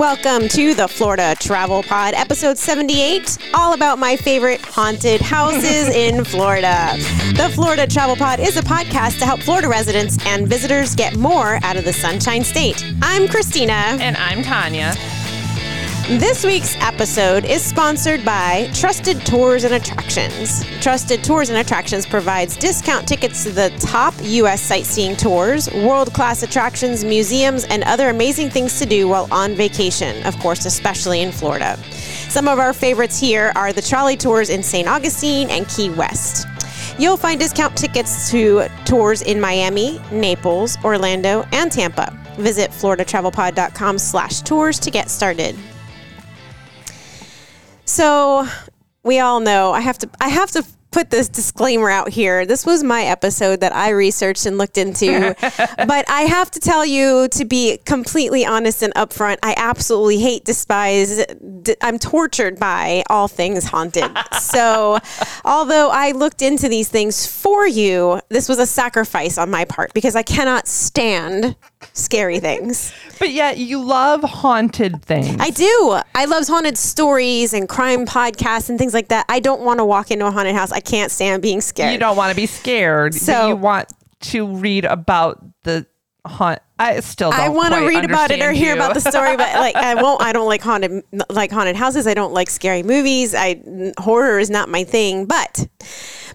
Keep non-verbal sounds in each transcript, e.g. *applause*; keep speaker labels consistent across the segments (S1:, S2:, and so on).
S1: Welcome to the Florida Travel Pod, episode 78, all about my favorite haunted houses *laughs* in Florida. The Florida Travel Pod is a podcast to help Florida residents and visitors get more out of the Sunshine State. I'm Christina.
S2: And I'm Tanya.
S1: This week's episode is sponsored by Trusted Tours and Attractions. Trusted Tours and Attractions provides discount tickets to the top U.S. sightseeing tours, world class attractions, museums, and other amazing things to do while on vacation, of course, especially in Florida. Some of our favorites here are the trolley tours in St. Augustine and Key West. You'll find discount tickets to tours in Miami, Naples, Orlando, and Tampa. Visit floridatravelpod.com slash tours to get started. So we all know I have to I have to put this disclaimer out here. This was my episode that I researched and looked into. *laughs* but I have to tell you to be completely honest and upfront, I absolutely hate despise I'm tortured by all things haunted. *laughs* so, although I looked into these things for you, this was a sacrifice on my part because I cannot stand scary things.
S2: But yet you love haunted things.
S1: I do. I love haunted stories and crime podcasts and things like that. I don't want to walk into a haunted house. I can't stand being scared.
S2: You don't want to be scared. So you want to read about the haunt. I still don't. I
S1: want
S2: to
S1: read about it or hear about the story, but like I *laughs* won't. I don't like haunted like haunted houses. I don't like scary movies. I horror is not my thing. But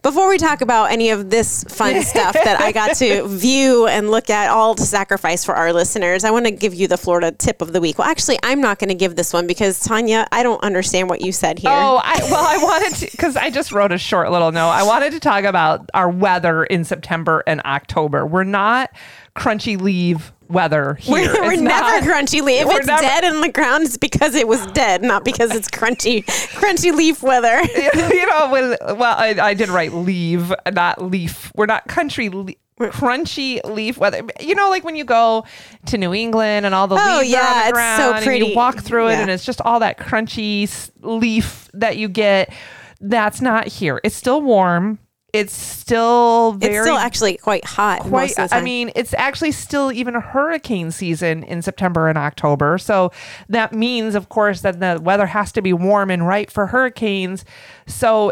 S1: before we talk about any of this fun *laughs* stuff that I got to view and look at, all to sacrifice for our listeners, I want to give you the Florida tip of the week. Well, actually, I'm not going to give this one because Tanya, I don't understand what you said here.
S2: Oh, I, well, I wanted to because I just wrote a short little note. I wanted to talk about our weather in September and October. We're not crunchy leave weather here.
S1: We're, we're never crunchy leaf. If it's never, dead in the ground, it's because it was dead, not because it's crunchy, crunchy leaf weather. *laughs*
S2: you know, when, well, I, I, did write leave, not leaf. We're not country. Le- crunchy leaf weather. You know, like when you go to New England and all the oh, leaves yeah, on the ground, so pretty. and you walk through yeah. it, and it's just all that crunchy leaf that you get. That's not here. It's still warm it's still very
S1: it's still actually quite hot quite i
S2: mean it's actually still even a hurricane season in september and october so that means of course that the weather has to be warm and right for hurricanes so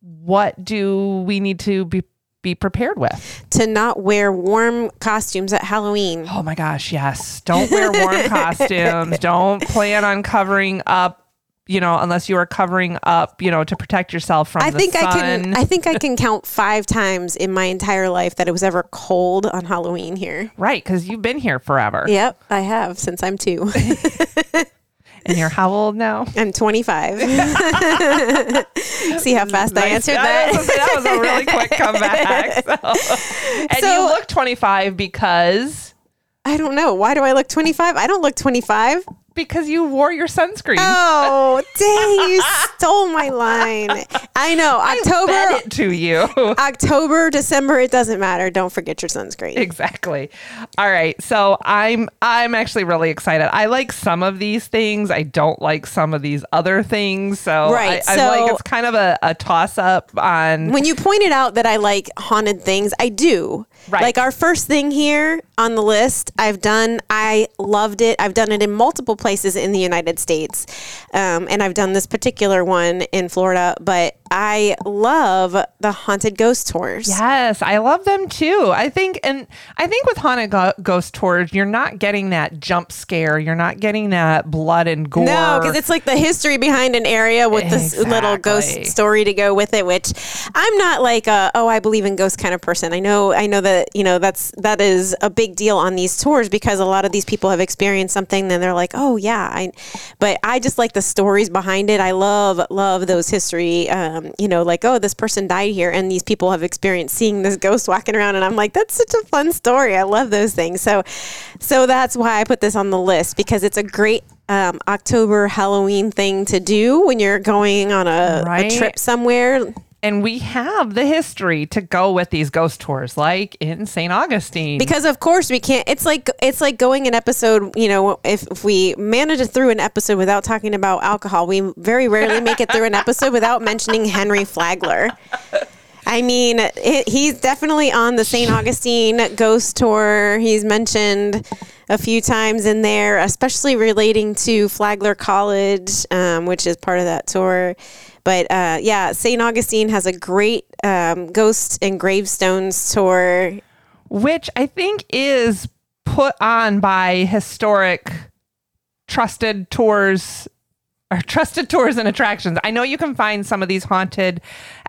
S2: what do we need to be be prepared with
S1: to not wear warm costumes at Halloween.
S2: Oh my gosh, yes. Don't wear warm *laughs* costumes. Don't plan on covering up you know, unless you are covering up, you know, to protect yourself from I
S1: think
S2: sun.
S1: I can I think I *laughs* can count 5 times in my entire life that it was ever cold on Halloween here.
S2: Right, cuz you've been here forever.
S1: Yep, I have since I'm 2. *laughs*
S2: and you're how old now? *laughs*
S1: I'm 25. See how fast nice. I answered that?
S2: That was a really quick comeback. So. And so, you look 25 because
S1: I don't know. Why do I look 25? I don't look 25
S2: because you wore your sunscreen.
S1: Oh, *laughs* dang! You stole my line. I know. October
S2: I it to you. *laughs*
S1: October, December, it doesn't matter. Don't forget your sunscreen.
S2: Exactly. All right. So I'm I'm actually really excited. I like some of these things. I don't like some of these other things. So right. I, so I'm like it's kind of a, a toss up on.
S1: When you pointed out that I like haunted things, I do. Right. Like our first thing here on the list, I've done. I loved it. I've done it in multiple places in the United States, um, and I've done this particular one in Florida. But I love the haunted ghost tours.
S2: Yes, I love them too. I think, and I think with haunted go- ghost tours, you're not getting that jump scare. You're not getting that blood and gore.
S1: No, because it's like the history behind an area with exactly. this little ghost story to go with it. Which I'm not like a oh I believe in ghosts kind of person. I know I know that you know that's that is a big deal on these tours because a lot of these people have experienced something. and they're like oh yeah, I. But I just like the stories behind it. I love love those history. Um, um, you know, like, oh, this person died here, and these people have experienced seeing this ghost walking around, and I'm like, that's such a fun story. I love those things. So, so that's why I put this on the list because it's a great um, October Halloween thing to do when you're going on a, right. a trip somewhere
S2: and we have the history to go with these ghost tours like in st augustine
S1: because of course we can't it's like it's like going an episode you know if, if we manage it through an episode without talking about alcohol we very rarely make it through an episode without mentioning henry flagler I mean, it, he's definitely on the St. Augustine ghost tour. He's mentioned a few times in there, especially relating to Flagler College, um, which is part of that tour. But uh, yeah, St. Augustine has a great um, ghost and gravestones tour,
S2: which I think is put on by historic trusted tours or trusted tours and attractions. I know you can find some of these haunted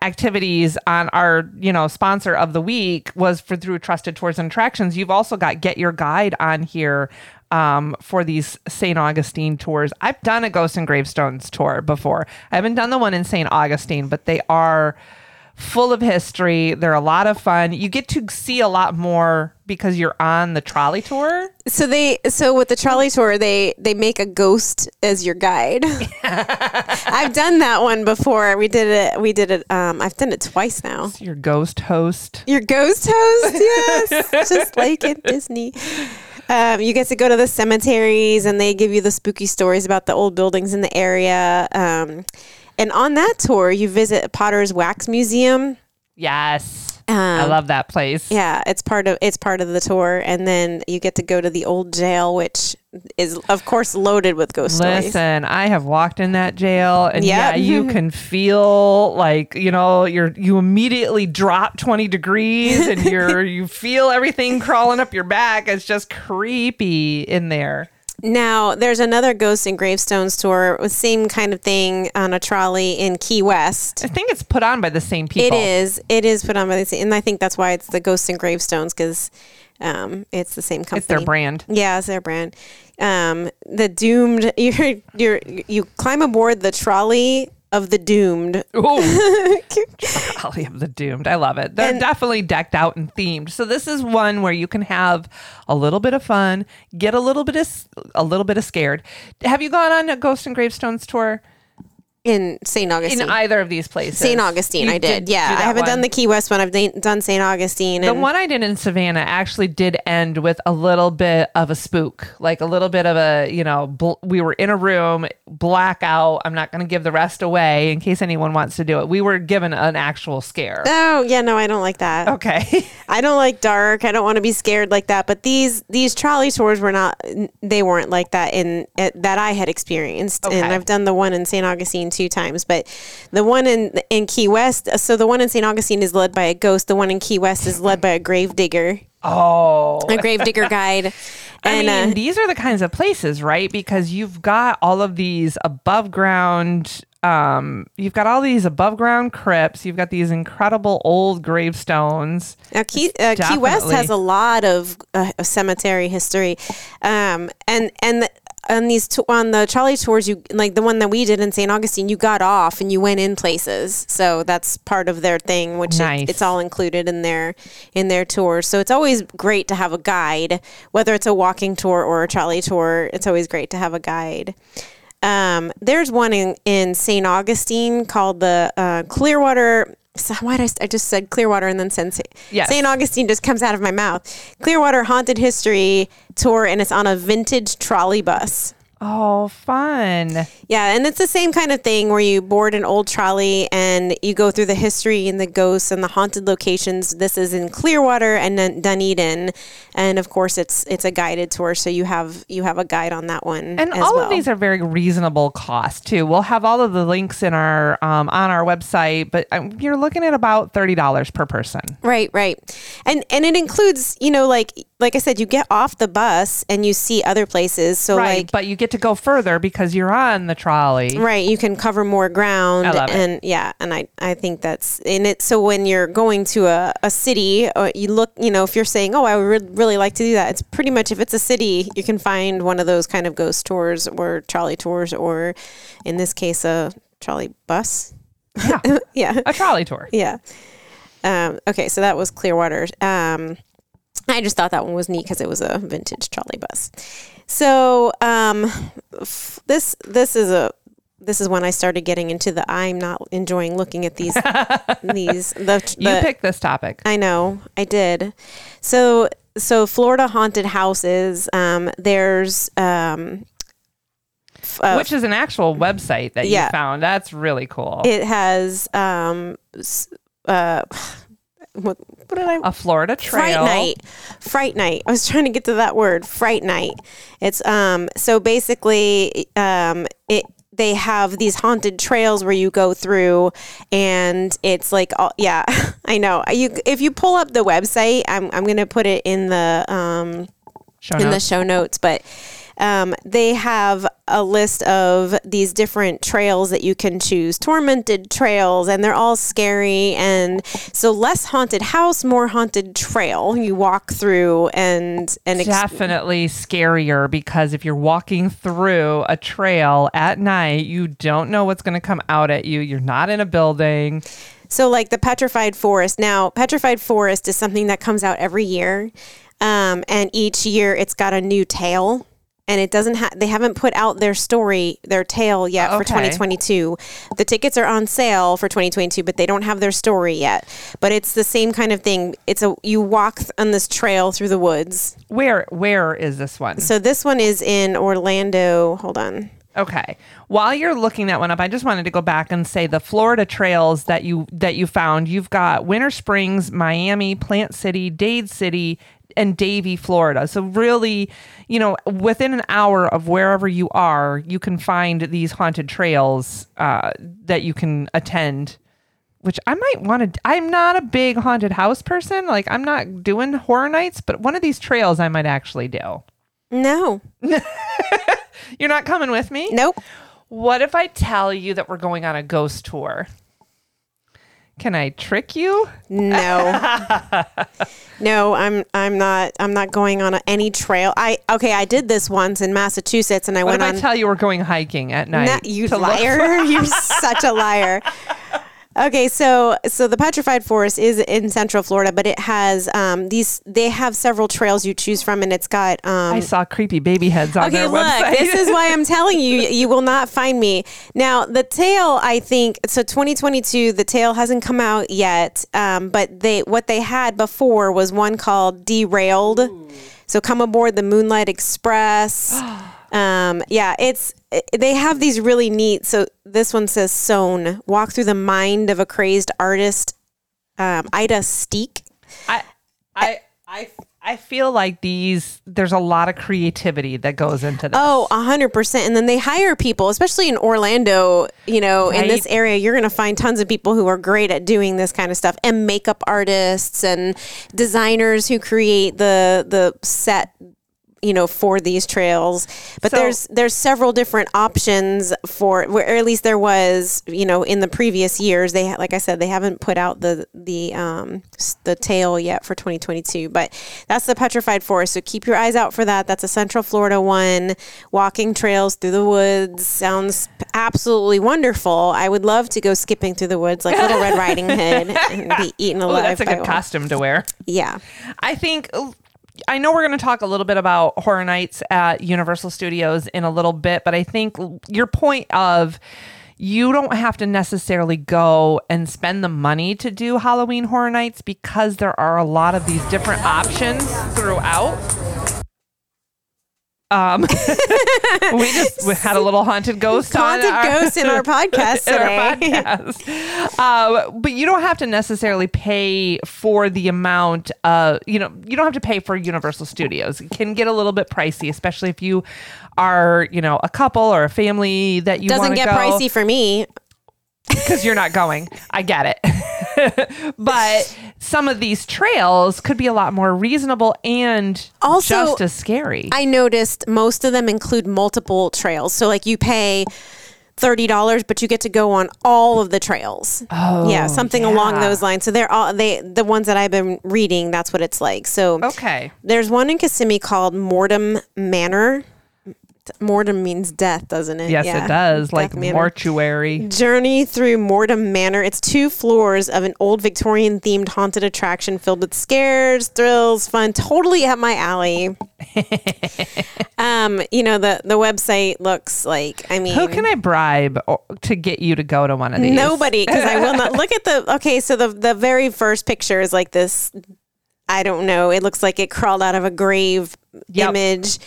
S2: activities on our, you know, sponsor of the week was for through trusted tours and attractions. You've also got Get Your Guide on here um, for these St. Augustine tours. I've done a Ghosts and Gravestones tour before. I haven't done the one in St. Augustine, but they are full of history. They're a lot of fun. You get to see a lot more because you're on the trolley tour.
S1: So they so with the trolley tour they they make a ghost as your guide. *laughs* I've done that one before. We did it we did it um I've done it twice now.
S2: It's your ghost host.
S1: Your ghost host, yes. *laughs* Just like in Disney. Um, you get to go to the cemeteries and they give you the spooky stories about the old buildings in the area. Um, and on that tour, you visit Potter's Wax Museum.
S2: Yes. Um, I love that place.
S1: Yeah, it's part of it's part of the tour, and then you get to go to the old jail, which is of course loaded with ghost
S2: Listen,
S1: stories.
S2: I have walked in that jail, and yep. yeah, you *laughs* can feel like you know you're you immediately drop twenty degrees, and *laughs* you're you feel everything crawling up your back. It's just creepy in there.
S1: Now, there's another Ghosts and Gravestones tour with same kind of thing on a trolley in Key West.
S2: I think it's put on by the same people.
S1: It is. It is put on by the same, and I think that's why it's the Ghosts and Gravestones because um, it's the same company.
S2: It's their brand.
S1: Yeah, it's their brand. Um, the doomed. *laughs* You're you're you climb aboard the trolley of the doomed. *laughs*
S2: Trolley of the doomed. I love it. They're and, definitely decked out and themed. So this is one where you can have a little bit of fun, get a little bit of a little bit of scared. Have you gone on a Ghost and Gravestones tour?
S1: In St. Augustine.
S2: In either of these places.
S1: St. Augustine, you I did. did yeah, I haven't one. done the Key West one. I've done St. Augustine.
S2: the one I did in Savannah actually did end with a little bit of a spook, like a little bit of a, you know, bl- we were in a room, blackout. I'm not going to give the rest away in case anyone wants to do it. We were given an actual scare.
S1: Oh, yeah, no, I don't like that.
S2: Okay. *laughs*
S1: I don't like dark. I don't want to be scared like that. But these these trolley tours were not, they weren't like that in eh, that I had experienced. Okay. And I've done the one in St. Augustine two times. But the one in in Key West, so the one in St. Augustine is led by a ghost. The one in Key West is led by a grave digger.
S2: Oh,
S1: a grave digger guide. *laughs*
S2: And I mean, uh, these are the kinds of places, right? Because you've got all of these above ground um, you've got all these above ground crypts. You've got these incredible old gravestones.
S1: Now, Key, uh, Key West has a lot of uh, cemetery history, um, and and on these t- on the trolley tours you like the one that we did in St. Augustine you got off and you went in places so that's part of their thing which nice. it, it's all included in their in their tours so it's always great to have a guide whether it's a walking tour or a trolley tour it's always great to have a guide um, there's one in, in St. Augustine called the uh, Clearwater so why did I, I just said Clearwater and then yes. St. Augustine just comes out of my mouth. Clearwater Haunted History Tour, and it's on a vintage trolley bus.
S2: Oh, fun.
S1: Yeah, and it's the same kind of thing where you board an old trolley and you go through the history and the ghosts and the haunted locations. This is in Clearwater and Dunedin, and of course it's it's a guided tour, so you have you have a guide on that one.
S2: And all
S1: well.
S2: of these are very reasonable cost too. We'll have all of the links in our um, on our website, but um, you're looking at about thirty dollars per person.
S1: Right, right, and and it includes you know like like I said, you get off the bus and you see other places. So
S2: right,
S1: like,
S2: but you get to go further because you're on the trolley.
S1: Right, you can cover more ground.
S2: I love
S1: and
S2: it.
S1: yeah, and I I think that's in it. So when you're going to a, a city, or uh, you look, you know, if you're saying, oh, I would really like to do that, it's pretty much if it's a city, you can find one of those kind of ghost tours or trolley tours, or in this case, a trolley bus.
S2: Yeah, *laughs*
S1: yeah,
S2: a trolley tour.
S1: Yeah. Um, okay, so that was Clearwater. Um, I just thought that one was neat because it was a vintage trolley bus. So um, f- this this is a this is when I started getting into the I'm not enjoying looking at these *laughs* these the, the
S2: you picked this topic.
S1: I know I did. So so Florida haunted houses. Um, there's um,
S2: uh, which is an actual website that yeah, you found. That's really cool.
S1: It has um, uh, what, what did I?
S2: A Florida trail.
S1: Fright Night. Fright Night. I was trying to get to that word, Fright Night. It's um so basically um it they have these haunted trails where you go through and it's like all, yeah *laughs* i know you if you pull up the website i'm, I'm gonna put it in the um in the show notes but um, they have a list of these different trails that you can choose, tormented trails, and they're all scary. And so, less haunted house, more haunted trail. You walk through, and and
S2: ex- definitely scarier because if you're walking through a trail at night, you don't know what's going to come out at you. You're not in a building.
S1: So, like the petrified forest. Now, petrified forest is something that comes out every year. Um, and each year it's got a new tale and it doesn't have they haven't put out their story their tale yet okay. for 2022 the tickets are on sale for 2022 but they don't have their story yet. But it's the same kind of thing. It's a you walk on this trail through the woods.
S2: Where where is this one?
S1: So this one is in orlando. Hold on.
S2: Okay. While you're looking that one up, I just wanted to go back and say the Florida trails that you that you found. You've got Winter Springs, Miami, Plant City, Dade City, and Davie, Florida. So really, you know, within an hour of wherever you are, you can find these haunted trails uh, that you can attend. Which I might want to. I'm not a big haunted house person. Like I'm not doing horror nights, but one of these trails I might actually do.
S1: No. *laughs*
S2: You're not coming with me?
S1: Nope.
S2: What if I tell you that we're going on a ghost tour? Can I trick you?
S1: No. *laughs* no, I'm I'm not I'm not going on a, any trail. I okay, I did this once in Massachusetts and I
S2: what
S1: went
S2: on
S1: I
S2: tell you we're going hiking at night.
S1: You liar. *laughs* You're such a liar. *laughs* Okay, so so the petrified forest is in Central Florida, but it has um, these. They have several trails you choose from, and it's got. Um,
S2: I saw creepy baby heads on
S1: okay,
S2: their
S1: look,
S2: website.
S1: this is why I'm telling you, *laughs* you will not find me now. The tail, I think, so 2022. The tail hasn't come out yet, um, but they what they had before was one called Derailed. Ooh. So come aboard the Moonlight Express. *gasps* *gasps* Um, yeah, it's they have these really neat. So this one says "Sewn." Walk through the mind of a crazed artist, um, Ida Steek.
S2: I, I, I, I feel like these. There's a lot of creativity that goes into this.
S1: Oh, hundred percent. And then they hire people, especially in Orlando. You know, right. in this area, you're going to find tons of people who are great at doing this kind of stuff, and makeup artists and designers who create the the set you know for these trails. But so, there's there's several different options for or at least there was you know in the previous years. They like i said they haven't put out the the um the tail yet for 2022 but that's the petrified forest. So keep your eyes out for that. That's a central florida one. Walking trails through the woods sounds absolutely wonderful. I would love to go skipping through the woods like little red riding hood and be *laughs* eaten alive
S2: oh, that's a good costume to wear.
S1: Yeah.
S2: I think I know we're going to talk a little bit about Horror Nights at Universal Studios in a little bit, but I think your point of you don't have to necessarily go and spend the money to do Halloween Horror Nights because there are a lot of these different options throughout. Um, *laughs* we just we had a little haunted ghost
S1: haunted our, ghost in our podcast *laughs* today. Our
S2: podcast. Uh, but you don't have to necessarily pay for the amount. Uh, you know, you don't have to pay for Universal Studios. It can get a little bit pricey, especially if you are, you know, a couple or a family that you
S1: doesn't get
S2: go.
S1: pricey for me *laughs*
S2: because you're not going. I get it. *laughs* but some of these trails could be a lot more reasonable and also just as scary.
S1: I noticed most of them include multiple trails. So like you pay thirty dollars, but you get to go on all of the trails.
S2: Oh,
S1: yeah, something yeah. along those lines. So they're all they the ones that I've been reading. That's what it's like. So
S2: okay,
S1: there's one in Kissimmee called Mortem Manor. Mortem means death, doesn't it?
S2: Yes, yeah. it does. Death like Manor. mortuary.
S1: Journey through Mortem Manor. It's two floors of an old Victorian themed haunted attraction filled with scares, thrills, fun. Totally up my alley. *laughs* um, you know the the website looks like. I mean,
S2: who can I bribe to get you to go to one of these?
S1: Nobody, because I will not. *laughs* Look at the. Okay, so the the very first picture is like this. I don't know. It looks like it crawled out of a grave yep. image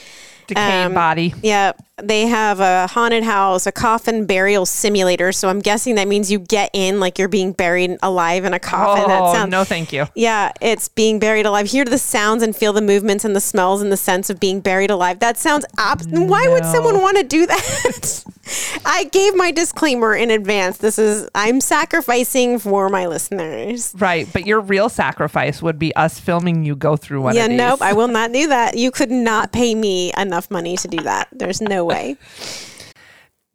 S2: decayed um, body.
S1: Yeah. They have a haunted house, a coffin burial simulator. So I'm guessing that means you get in like you're being buried alive in a coffin.
S2: Oh,
S1: that
S2: sounds, no, thank you.
S1: Yeah, it's being buried alive. Hear the sounds and feel the movements and the smells and the sense of being buried alive. That sounds op- no. Why would someone want to do that? *laughs* I gave my disclaimer in advance. This is I'm sacrificing for my listeners.
S2: Right, but your real sacrifice would be us filming you go through one.
S1: Yeah,
S2: nope,
S1: I will *laughs* not do that. You could not pay me enough money to do that. There's no way. *laughs*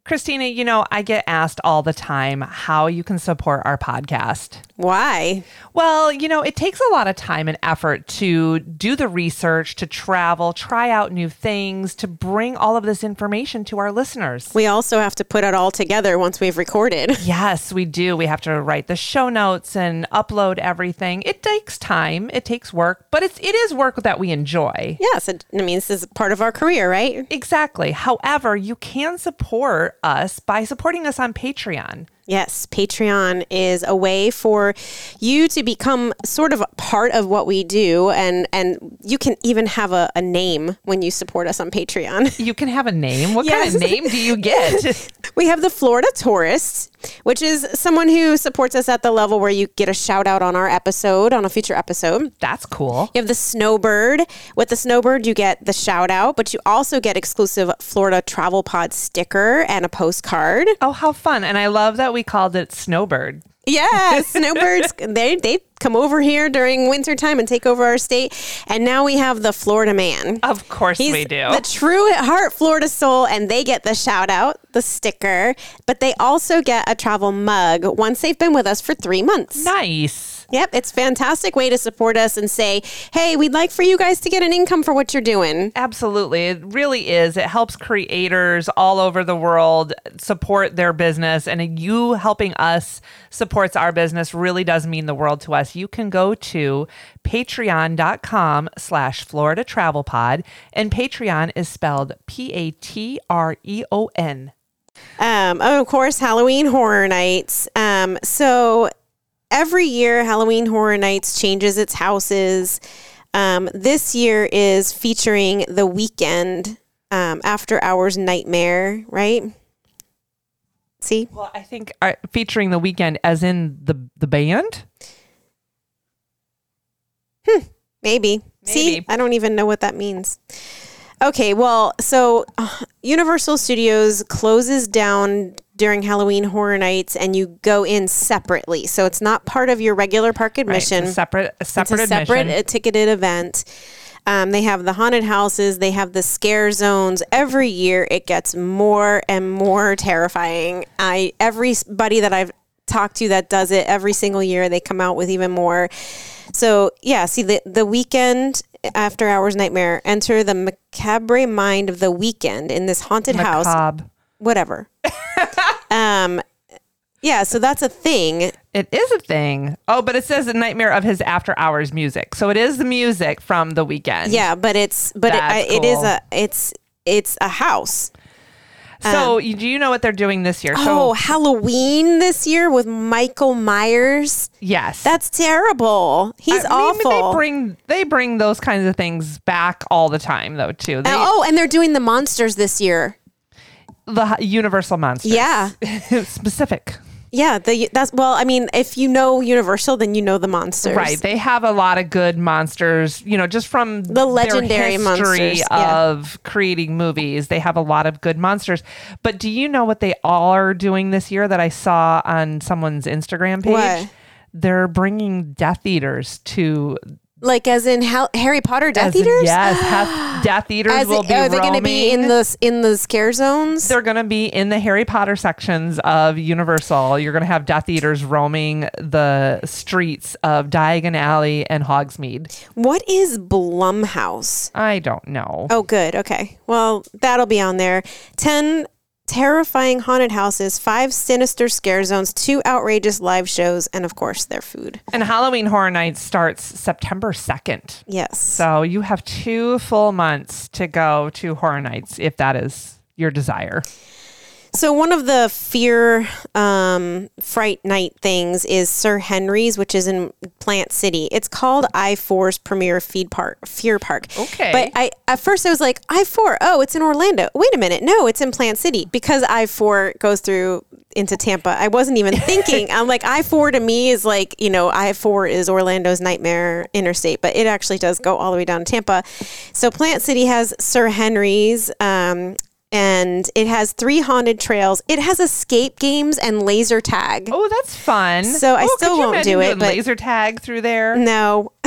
S2: Christina, you know, I get asked all the time how you can support our podcast.
S1: Why?
S2: Well, you know, it takes a lot of time and effort to do the research, to travel, try out new things, to bring all of this information to our listeners.
S1: We also have to put it all together once we've recorded. *laughs*
S2: Yes, we do. We have to write the show notes and upload everything. It takes time, it takes work, but it's it is work that we enjoy.
S1: Yes, it, I mean, this is part of our career, right?
S2: Exactly. However, you can support us by supporting us on Patreon.
S1: Yes, Patreon is a way for you to become sort of part of what we do, and and you can even have a, a name when you support us on Patreon. *laughs*
S2: You can have a name. What yes. kind of name do you get? *laughs* *laughs*
S1: we have the Florida Tourist, which is someone who supports us at the level where you get a shout out on our episode, on a future episode.
S2: That's cool.
S1: You have the Snowbird. With the Snowbird, you get the shout out, but you also get exclusive Florida Travel Pod sticker and a postcard.
S2: Oh, how fun! And I love that we we called it Snowbird.
S1: Yeah, *laughs* snowbirds. they they come over here during wintertime and take over our state. And now we have the Florida man.
S2: Of course He's we do.
S1: The true at heart Florida soul, and they get the shout out, the sticker, but they also get a travel mug once they've been with us for three months.
S2: Nice.
S1: Yep, it's fantastic way to support us and say, "Hey, we'd like for you guys to get an income for what you're doing."
S2: Absolutely. It really is. It helps creators all over the world support their business and you helping us supports our business really does mean the world to us. You can go to patreon.com slash Florida Travel Pod and Patreon is spelled P-A-T-R-E-O-N.
S1: Um, oh, of course, Halloween Horror Nights. Um, so every year Halloween Horror Nights changes its houses. Um, this year is featuring the Weeknd um, After Hours Nightmare, right? See?
S2: Well, I think uh, featuring the Weeknd as in the the band.
S1: Hmm, maybe. maybe. See, I don't even know what that means. Okay, well, so uh, Universal Studios closes down during Halloween Horror Nights, and you go in separately. So it's not part of your regular park admission.
S2: Right, separate, a separate,
S1: it's a separate a ticketed event. Um, they have the haunted houses. They have the scare zones. Every year, it gets more and more terrifying. I everybody that I've talked to that does it every single year, they come out with even more. So yeah, see the the Weeknd after hours nightmare. Enter the macabre mind of the Weeknd in this haunted Macabre. house. Whatever. Um, yeah, so that's a thing.
S2: It is a thing. Oh, but it says a nightmare of his after hours music. So it is the music from the Weeknd.
S1: Yeah, but it's but it, I, it is a it's it's a house.
S2: So um, do you know what they're doing this year?
S1: Oh, so, Halloween this year with Michael Myers.
S2: Yes,
S1: that's terrible. He's I awful.
S2: Mean, they bring they bring those kinds of things back all the time, though. Too. They,
S1: oh, and they're doing the monsters this year
S2: the Universal monsters.
S1: Yeah, *laughs*
S2: specific.
S1: Yeah, the that's well, I mean, if you know Universal, then you know the monsters.
S2: Right. They have a lot of good monsters, you know, just from
S1: the legendary monsters
S2: of yeah. creating movies. They have a lot of good monsters. But do you know what they all are doing this year that I saw on someone's Instagram page? What? They're bringing Death Eaters to
S1: like as in Harry Potter Death as Eaters?
S2: In, yes, *gasps* Death Eaters as will be. Are they going to
S1: be in the in the scare zones?
S2: They're going to be in the Harry Potter sections of Universal. You're going to have Death Eaters roaming the streets of Diagon Alley and Hogsmeade.
S1: What is Blumhouse?
S2: I don't know.
S1: Oh, good. Okay. Well, that'll be on there. Ten terrifying haunted houses, five sinister scare zones, two outrageous live shows, and of course, their food.
S2: And Halloween Horror Nights starts September 2nd.
S1: Yes.
S2: So you have two full months to go to Horror Nights if that is your desire.
S1: So one of the fear um, fright night things is Sir Henry's, which is in Plant City. It's called I 4's premier feed park, fear park.
S2: Okay.
S1: But I at first I was like I 4. Oh, it's in Orlando. Wait a minute. No, it's in Plant City because I 4 goes through into Tampa. I wasn't even *laughs* thinking. I'm like I 4 to me is like you know I 4 is Orlando's nightmare interstate, but it actually does go all the way down to Tampa. So Plant City has Sir Henry's. Um, and it has three haunted trails. It has escape games and laser tag.
S2: Oh, that's fun.
S1: So I
S2: oh,
S1: still won't do it.
S2: But laser tag through there.
S1: No. *laughs*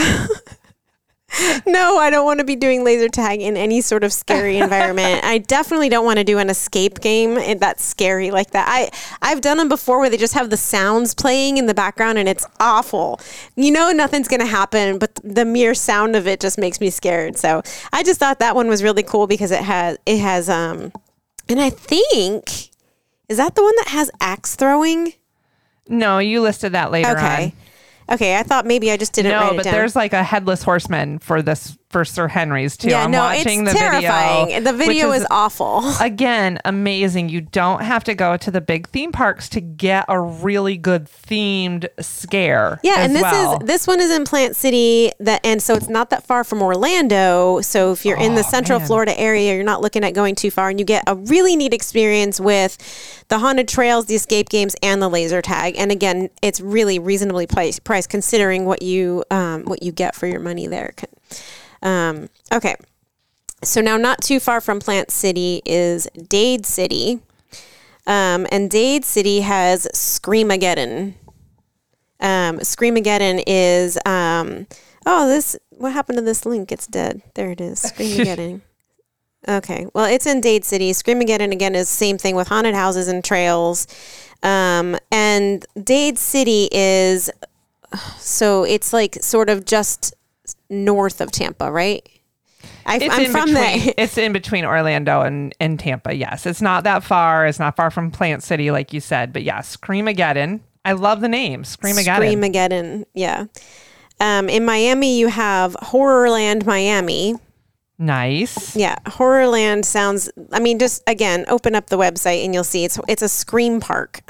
S1: *laughs* no, I don't want to be doing laser tag in any sort of scary environment. I definitely don't want to do an escape game that's scary like that. I I've done them before where they just have the sounds playing in the background and it's awful. You know nothing's going to happen, but the mere sound of it just makes me scared. So, I just thought that one was really cool because it has it has um and I think is that the one that has axe throwing?
S2: No, you listed that later okay. on.
S1: Okay, I thought maybe I just didn't. No,
S2: but there's like a headless horseman for this for Sir Henry's too. Yeah, I'm no, watching it's the
S1: terrifying.
S2: video.
S1: The video is, is, awful. *laughs*
S2: Again, amazing. You don't have to go to the big theme parks to get a really good themed scare.
S1: Yeah, and this
S2: well.
S1: is this one is in Plant City that and so it's not that far from Orlando. So if you're oh, in the Central man. Florida area, you're not looking at going too far and you get a really neat experience with the haunted trails, the escape games and the laser tag. And again, it's really reasonably priced, priced considering what you um, what you get for your money there. Um, okay. So now, not too far from Plant City is Dade City. Um, and Dade City has Screamageddon. Um, Screamageddon is, um, oh, this, what happened to this link? It's dead. There it is. Screamageddon. *laughs* okay. Well, it's in Dade City. Screamageddon, again, is same thing with haunted houses and trails. Um, and Dade City is, so it's like sort of just north of Tampa, right?
S2: I, am from between, there. It's in between Orlando and, and Tampa. Yes, it's not that far. It's not far from Plant City, like you said. But yes, Screamageddon. I love the name, Screamageddon.
S1: Screamageddon. Yeah. Um, in Miami, you have Horrorland Miami.
S2: Nice.
S1: Yeah, Horrorland sounds. I mean, just again, open up the website and you'll see it's it's a scream park.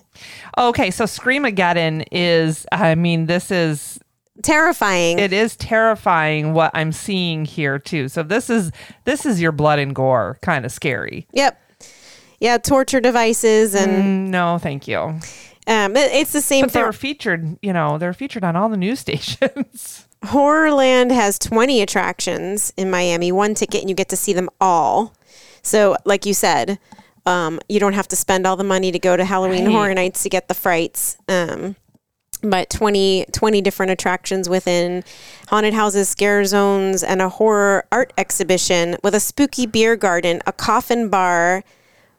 S1: *laughs*
S2: okay, so Screamageddon is. I mean, this is
S1: terrifying.
S2: It is terrifying what I'm seeing here too. So this is this is your blood and gore kind of scary.
S1: Yep. Yeah, torture devices and
S2: mm, no, thank you.
S1: Um, it, it's the same.
S2: But for, they were featured. You know, they're featured on all the news *laughs* stations.
S1: Horrorland has 20 attractions in Miami. One ticket, and you get to see them all. So, like you said, um, you don't have to spend all the money to go to Halloween right. Horror Nights to get the frights. Um, but 20, 20 different attractions within haunted houses, scare zones, and a horror art exhibition with a spooky beer garden, a coffin bar.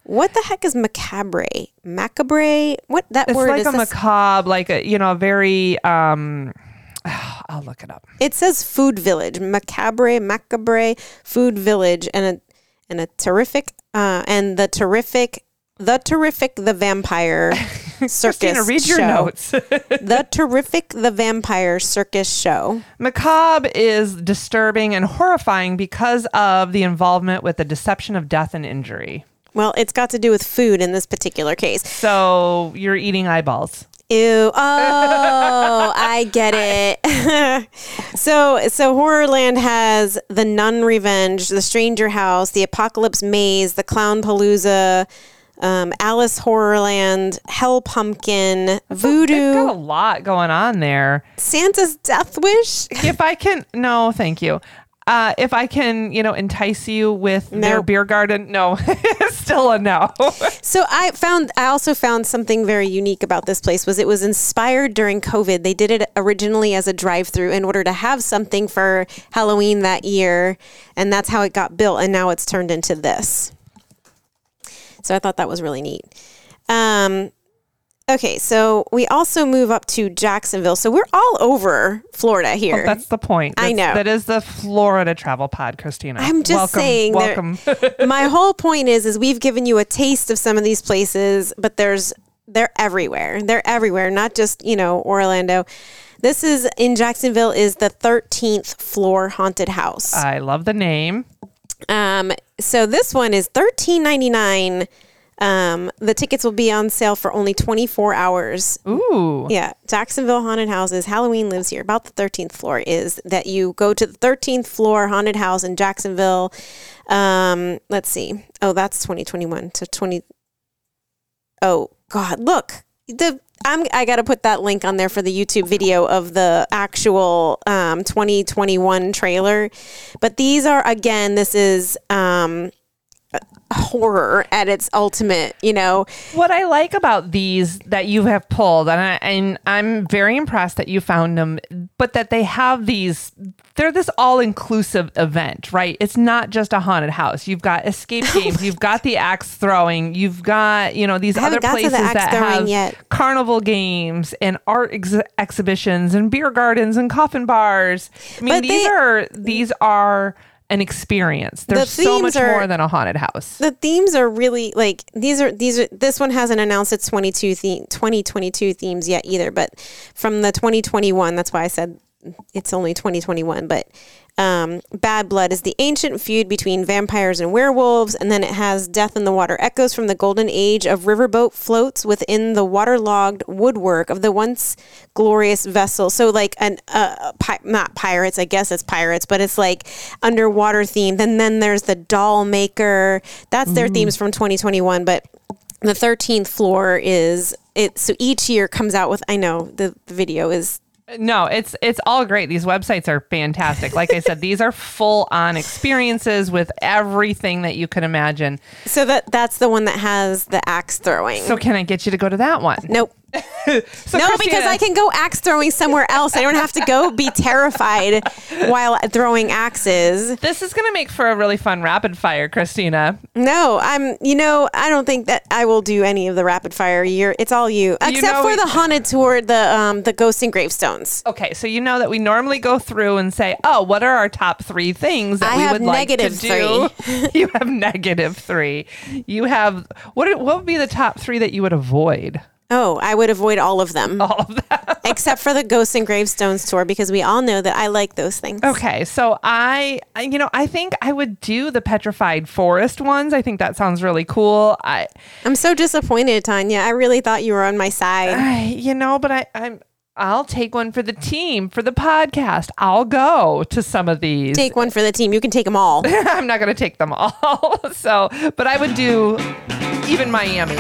S1: What the heck is macabre? Macabre? What that
S2: it's
S1: word
S2: like
S1: is?
S2: a this? macabre, like a you know, a very. Um, *sighs* I'll look it up.
S1: It says food village, macabre, macabre, food village, and a and a terrific uh, and the terrific the Terrific the Vampire *laughs* Circus
S2: Christina, read your
S1: show.
S2: notes. *laughs*
S1: the Terrific the Vampire Circus Show.
S2: Macabre is disturbing and horrifying because of the involvement with the deception of death and injury.
S1: Well, it's got to do with food in this particular case.
S2: So you're eating eyeballs.
S1: Ew. Oh, *laughs* I get it. *laughs* so so Horrorland has the Nun Revenge, the Stranger House, the Apocalypse Maze, the Clown Palooza, um, Alice Horrorland, Hell Pumpkin, Voodoo.
S2: A, got a lot going on there.
S1: Santa's Death Wish. *laughs*
S2: if I can, no, thank you. Uh, if I can, you know, entice you with no. their beer garden, no, *laughs* still a no. *laughs*
S1: so I found, I also found something very unique about this place was it was inspired during COVID. They did it originally as a drive-through in order to have something for Halloween that year, and that's how it got built. And now it's turned into this. So I thought that was really neat. Um, okay, so we also move up to Jacksonville. So we're all over Florida here.
S2: Well, that's the point. That's,
S1: I know.
S2: That is the Florida travel pod, Christina.
S1: I'm just
S2: welcome,
S1: saying.
S2: Welcome. *laughs*
S1: my whole point is, is we've given you a taste of some of these places, but there's they're everywhere. They're everywhere, not just you know Orlando. This is in Jacksonville is the 13th floor haunted house.
S2: I love the name.
S1: Um, so this one is thirteen ninety nine Um, the tickets will be on sale for only 24 hours.
S2: Ooh.
S1: Yeah. Jacksonville Haunted Houses. Halloween lives here. About the 13th floor is that you go to the 13th floor haunted house in Jacksonville. Um, let's see. Oh, that's 2021 to 20. Oh, God. Look. The I'm, I got to put that link on there for the YouTube video of the actual um, 2021 trailer. But these are, again, this is um, horror at its ultimate, you know.
S2: What I like about these that you have pulled, and, I, and I'm very impressed that you found them, but that they have these, they're this all inclusive event, right? It's not just a haunted house. You've got escape *laughs* oh games, you've got the axe throwing, you've got, you know, these other places that have yet. carnival games and art ex- exhibitions and beer gardens and coffin bars. I mean, but these they, are, these are, an experience. There's the so much are, more than a haunted house.
S1: The themes are really like these are these are this one hasn't announced its 22 theme 2022 themes yet either, but from the 2021, that's why I said it's only 2021, but um, Bad Blood is the ancient feud between vampires and werewolves, and then it has Death in the Water echoes from the golden age of riverboat floats within the waterlogged woodwork of the once glorious vessel. So, like an uh, pi- not pirates, I guess it's pirates, but it's like underwater themed. And then there's the doll maker. That's their mm. themes from 2021, but the 13th floor is it. So each year comes out with. I know the, the video is
S2: no, it's it's all great. These websites are fantastic. Like I said, these are full on experiences with everything that you can imagine.
S1: So that that's the one that has the axe throwing.
S2: So can I get you to go to that one?
S1: Nope. *laughs* so no, because I can go axe throwing somewhere else. I don't have to go be terrified while throwing axes.
S2: This is going to make for a really fun rapid fire, Christina.
S1: No, I'm. You know, I don't think that I will do any of the rapid fire. You're, it's all you, except you know for we, the haunted tour, the um, the ghosts and gravestones.
S2: Okay, so you know that we normally go through and say, oh, what are our top three things that I we would like to do? *laughs* *laughs* you have negative three. You have what? What would be the top three that you would avoid?
S1: Oh, I would avoid all of them.
S2: All of them. *laughs*
S1: Except for the Ghosts and Gravestones tour because we all know that I like those things.
S2: Okay. So I, you know, I think I would do the Petrified Forest ones. I think that sounds really cool. I,
S1: I'm so disappointed, Tanya. I really thought you were on my side.
S2: I, you know, but I, I'm, I'll take one for the team for the podcast. I'll go to some of these.
S1: Take one for the team. You can take them all. *laughs*
S2: I'm not going to take them all. *laughs* so, but I would do even Miami.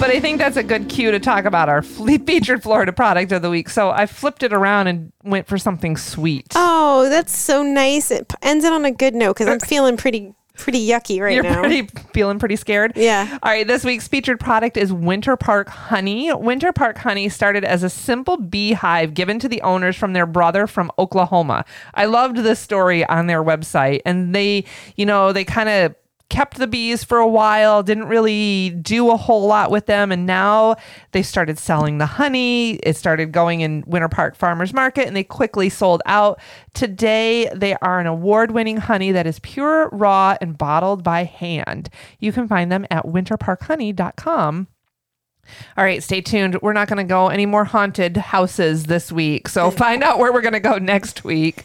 S2: But I think that's a good cue to talk about our *laughs* featured Florida product of the week. So I flipped it around and went for something sweet.
S1: Oh, that's so nice. It ends it on a good note because I'm uh, feeling pretty pretty yucky right now.
S2: You're
S1: now.
S2: Pretty, *laughs* feeling pretty scared.
S1: Yeah.
S2: All right. This week's featured product is Winter Park Honey. Winter Park Honey started as a simple beehive given to the owners from their brother from Oklahoma. I loved this story on their website, and they, you know, they kind of kept the bees for a while, didn't really do a whole lot with them. And now they started selling the honey. It started going in Winter Park Farmers Market and they quickly sold out. Today, they are an award winning honey that is pure, raw, and bottled by hand. You can find them at winterparkhoney.com. All right, stay tuned. We're not going to go any more haunted houses this week. So *laughs* find out where we're going to go next week.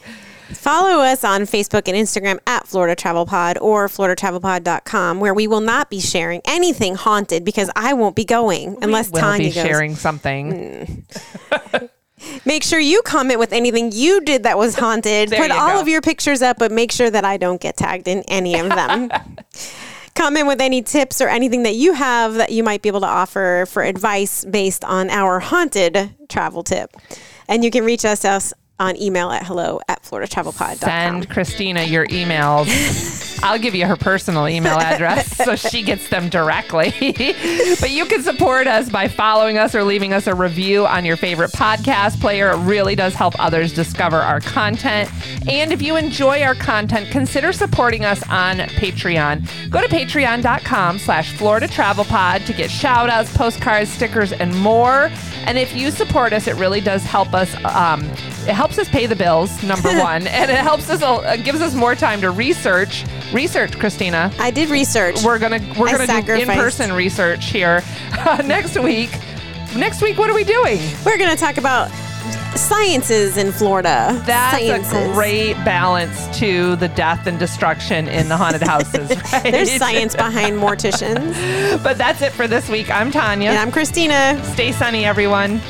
S1: Follow us on Facebook and Instagram at Florida Travel Pod or floridatravelpod.com, where we will not be sharing anything haunted because I won't be going unless
S2: we will
S1: Tanya
S2: be goes. sharing something.
S1: Mm. *laughs* make sure you comment with anything you did that was haunted. *laughs* Put all go. of your pictures up, but make sure that I don't get tagged in any of them. *laughs* comment with any tips or anything that you have that you might be able to offer for advice based on our haunted travel tip. And you can reach us on email at hello at floridatravelpod.com.
S2: Send Christina your emails. *laughs* I'll give you her personal email address so she gets them directly. *laughs* but you can support us by following us or leaving us a review on your favorite podcast player. It really does help others discover our content. And if you enjoy our content, consider supporting us on Patreon. Go to patreon.com slash Florida Travel Pod to get shout outs, postcards, stickers, and more. And if you support us, it really does help us. Um, it helps us pay the bills, number *laughs* one, and it helps us, uh, gives us more time to research. Research, Christina.
S1: I did research.
S2: We're gonna we're I gonna do in person research here uh, *laughs* next week. Next week, what are we doing?
S1: We're gonna talk about sciences in Florida.
S2: That's
S1: sciences.
S2: a great balance to the death and destruction in the haunted houses. *laughs* Right?
S1: There's science behind morticians. *laughs*
S2: but that's it for this week. I'm Tanya.
S1: And I'm Christina.
S2: Stay sunny, everyone.